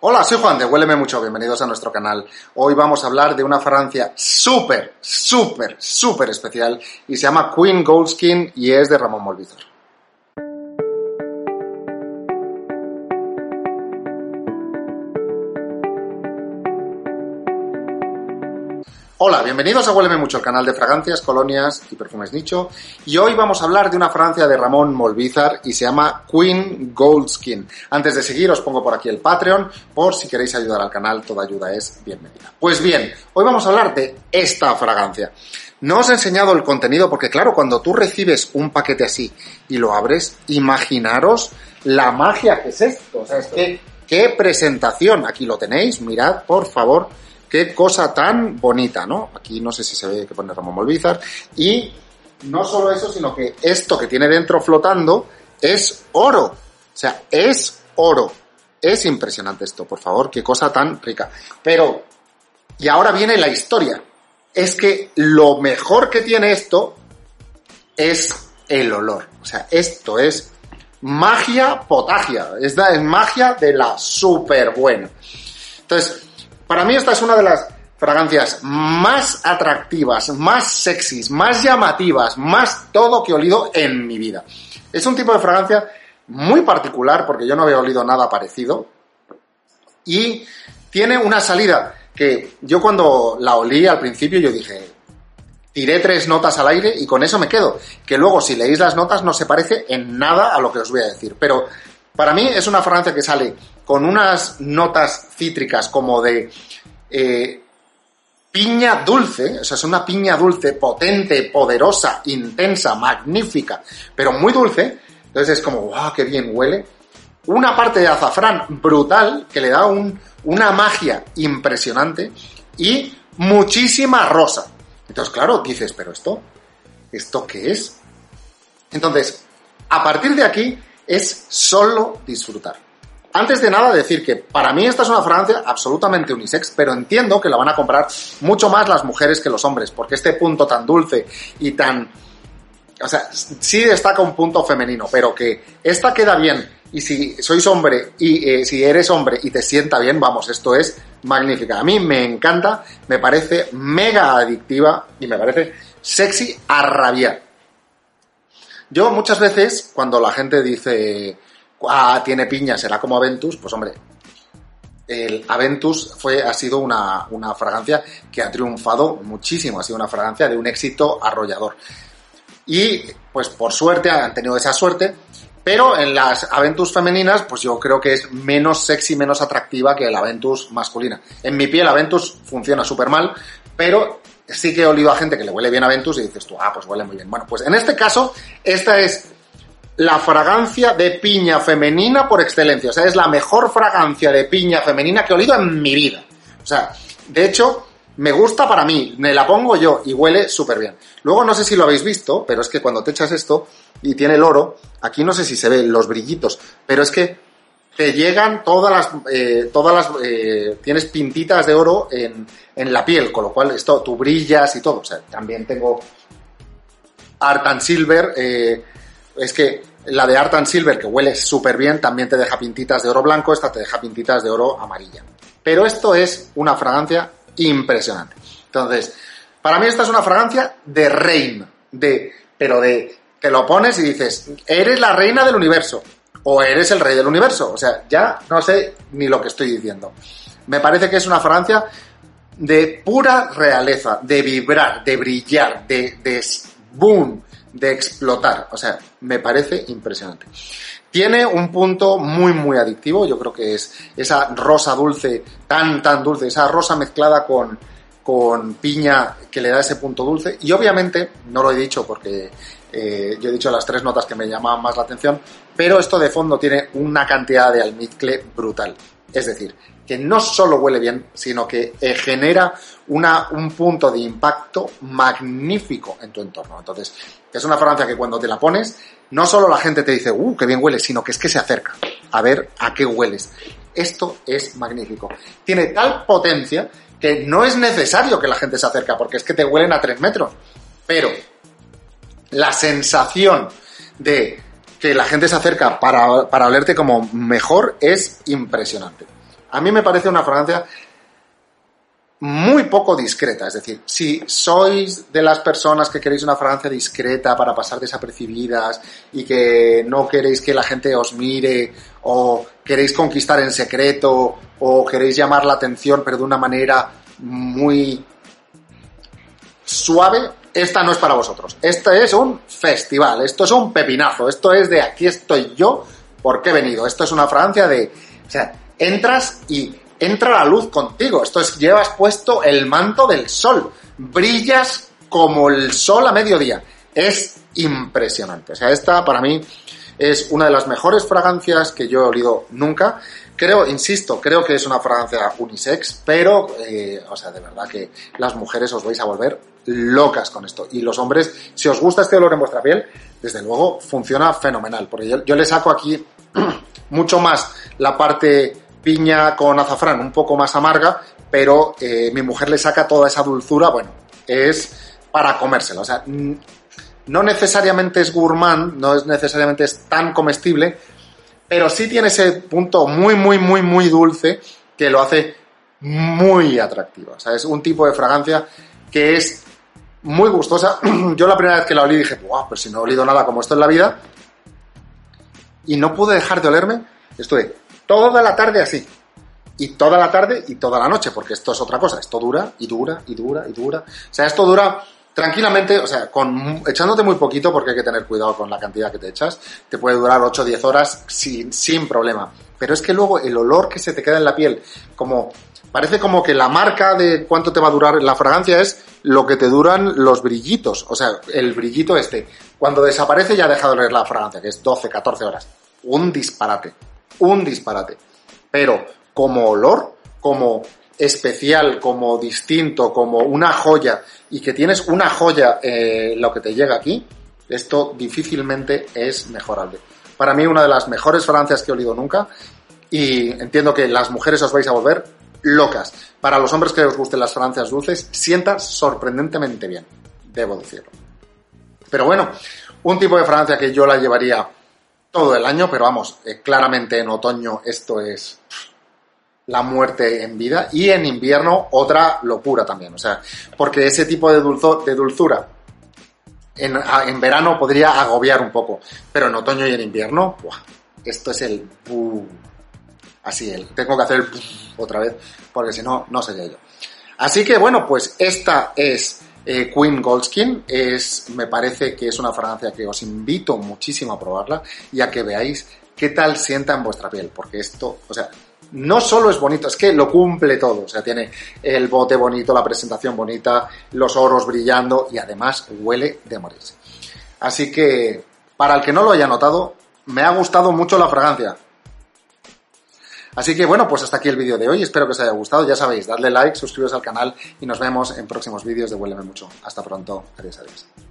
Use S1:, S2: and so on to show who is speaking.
S1: Hola, soy Juan de Huéleme Mucho, bienvenidos a nuestro canal. Hoy vamos a hablar de una fragancia súper, súper, súper especial y se llama Queen Goldskin y es de Ramón Molvizor. Hola, bienvenidos a Huéleme Mucho, el canal de fragancias, colonias y perfumes nicho. Y hoy vamos a hablar de una fragancia de Ramón Molvízar y se llama Queen Goldskin. Antes de seguir, os pongo por aquí el Patreon, por si queréis ayudar al canal, toda ayuda es bienvenida. Pues bien, hoy vamos a hablar de esta fragancia. No os he enseñado el contenido porque, claro, cuando tú recibes un paquete así y lo abres, imaginaros la magia que es esto. O sea, es que, qué presentación. Aquí lo tenéis, mirad, por favor Qué cosa tan bonita, ¿no? Aquí no sé si se ve que pone Ramón Molvízar. Y no solo eso, sino que esto que tiene dentro flotando es oro. O sea, es oro. Es impresionante esto, por favor, qué cosa tan rica. Pero, y ahora viene la historia. Es que lo mejor que tiene esto es el olor. O sea, esto es magia potagia. Es, es magia de la súper buena. Entonces, para mí esta es una de las fragancias más atractivas, más sexys, más llamativas, más todo que he olido en mi vida. Es un tipo de fragancia muy particular porque yo no había olido nada parecido y tiene una salida que yo cuando la olí al principio yo dije, tiré tres notas al aire y con eso me quedo. Que luego si leéis las notas no se parece en nada a lo que os voy a decir. Pero para mí es una fragancia que sale con unas notas cítricas como de eh, piña dulce, o sea, es una piña dulce potente, poderosa, intensa, magnífica, pero muy dulce. Entonces es como, wow, qué bien huele. Una parte de azafrán brutal que le da un, una magia impresionante y muchísima rosa. Entonces, claro, dices, pero esto, ¿esto qué es? Entonces, a partir de aquí es solo disfrutar. Antes de nada, decir que para mí esta es una fragancia absolutamente unisex, pero entiendo que la van a comprar mucho más las mujeres que los hombres, porque este punto tan dulce y tan... O sea, sí destaca un punto femenino, pero que esta queda bien y si sois hombre y eh, si eres hombre y te sienta bien, vamos, esto es magnífica. A mí me encanta, me parece mega adictiva y me parece sexy a rabiar. Yo muchas veces, cuando la gente dice, ah, tiene piña, será como Aventus, pues hombre, el Aventus fue, ha sido una, una, fragancia que ha triunfado muchísimo, ha sido una fragancia de un éxito arrollador. Y pues por suerte han tenido esa suerte, pero en las Aventus femeninas, pues yo creo que es menos sexy, menos atractiva que la Aventus masculina. En mi piel Aventus funciona súper mal, pero sí que he olido a gente que le huele bien a Aventus y dices tú, ah, pues huele muy bien. Bueno, pues en este caso, esta es la fragancia de piña femenina por excelencia. O sea, es la mejor fragancia de piña femenina que he olido en mi vida. O sea, de hecho, me gusta para mí, me la pongo yo y huele súper bien. Luego no sé si lo habéis visto, pero es que cuando te echas esto y tiene el oro, aquí no sé si se ven los brillitos, pero es que te llegan todas las, eh, todas las, eh, tienes pintitas de oro en, en, la piel, con lo cual esto, tú brillas y todo. O sea, también tengo Art and Silver, eh, es que la de Art and Silver, que huele súper bien, también te deja pintitas de oro blanco, esta te deja pintitas de oro amarilla. Pero esto es una fragancia impresionante. Entonces, para mí esta es una fragancia de reina, de, pero de, te lo pones y dices, eres la reina del universo, o eres el rey del universo. O sea, ya no sé ni lo que estoy diciendo. Me parece que es una fragancia de pura realeza, de vibrar, de brillar, de, de boom, de explotar. O sea, me parece impresionante. Tiene un punto muy, muy adictivo. Yo creo que es esa rosa dulce, tan, tan dulce, esa rosa mezclada con, con piña que le da ese punto dulce. Y obviamente, no lo he dicho porque eh, yo he dicho las tres notas que me llamaban más la atención, pero esto de fondo tiene una cantidad de almizcle brutal. Es decir, que no solo huele bien, sino que eh, genera una, un punto de impacto magnífico en tu entorno. Entonces, es una fragancia que cuando te la pones, no solo la gente te dice, uh, qué bien huele, sino que es que se acerca a ver a qué hueles. Esto es magnífico. Tiene tal potencia que no es necesario que la gente se acerque, porque es que te huelen a tres metros. Pero la sensación de que la gente se acerca para, para olerte como mejor es impresionante. A mí me parece una fragancia muy poco discreta. Es decir, si sois de las personas que queréis una fragancia discreta para pasar desapercibidas y que no queréis que la gente os mire o queréis conquistar en secreto o queréis llamar la atención pero de una manera muy suave, esta no es para vosotros. Este es un festival, esto es un pepinazo, esto es de aquí estoy yo, porque he venido. Esto es una fragancia de, o sea, entras y entra la luz contigo. Esto es, llevas puesto el manto del sol. Brillas como el sol a mediodía. Es impresionante. O sea, esta para mí es una de las mejores fragancias que yo he olido nunca. Creo, insisto, creo que es una fragancia unisex, pero, eh, o sea, de verdad que las mujeres os vais a volver locas con esto. Y los hombres, si os gusta este olor en vuestra piel, desde luego funciona fenomenal. Porque yo, le saco aquí mucho más la parte piña con azafrán un poco más amarga, pero eh, mi mujer le saca toda esa dulzura, bueno, es para comérsela. O sea, no necesariamente es gourmand, no es necesariamente es tan comestible, pero sí tiene ese punto muy, muy, muy, muy dulce que lo hace muy atractivo. O sea, es un tipo de fragancia que es muy gustosa. Yo la primera vez que la olí dije, wow, pues si no he olido nada como esto en la vida. Y no pude dejar de olerme. Estuve toda la tarde así. Y toda la tarde y toda la noche, porque esto es otra cosa. Esto dura y dura y dura y dura. O sea, esto dura tranquilamente, o sea, echándote muy poquito, porque hay que tener cuidado con la cantidad que te echas, te puede durar 8 o 10 horas sin, sin problema. Pero es que luego el olor que se te queda en la piel, como parece como que la marca de cuánto te va a durar la fragancia es lo que te duran los brillitos. O sea, el brillito este. Cuando desaparece ya deja de oler la fragancia, que es 12, 14 horas. Un disparate un disparate. Pero como olor, como especial, como distinto, como una joya, y que tienes una joya eh, lo que te llega aquí, esto difícilmente es mejorable. Para mí una de las mejores fragancias que he olido nunca, y entiendo que las mujeres os vais a volver locas. Para los hombres que os gusten las fragancias dulces, sienta sorprendentemente bien, debo decirlo. Pero bueno, un tipo de fragancia que yo la llevaría todo el año, pero vamos, eh, claramente en otoño esto es la muerte en vida y en invierno otra locura también, o sea, porque ese tipo de, de dulzura en, verano podría agobiar un poco, pero en otoño y en invierno, esto es el... así, el, tengo que hacer el otra vez, porque si no, no sería yo. Así que bueno, pues esta es eh, Queen Goldskin. Es, me parece que es una fragancia que os invito muchísimo a probarla y a que veáis qué tal sienta en vuestra piel, porque esto, o sea, no solo es bonito, es que lo cumple todo. O sea, tiene el bote bonito, la presentación bonita, los oros brillando y además huele de morirse. Así que, para el que no lo haya notado, me ha gustado mucho la fragancia. Así que bueno, pues hasta aquí el vídeo de hoy. Espero que os haya gustado. Ya sabéis, dadle like, suscribiros al canal y nos vemos en próximos vídeos de Huéleme Mucho. Hasta pronto. Adiós, adiós.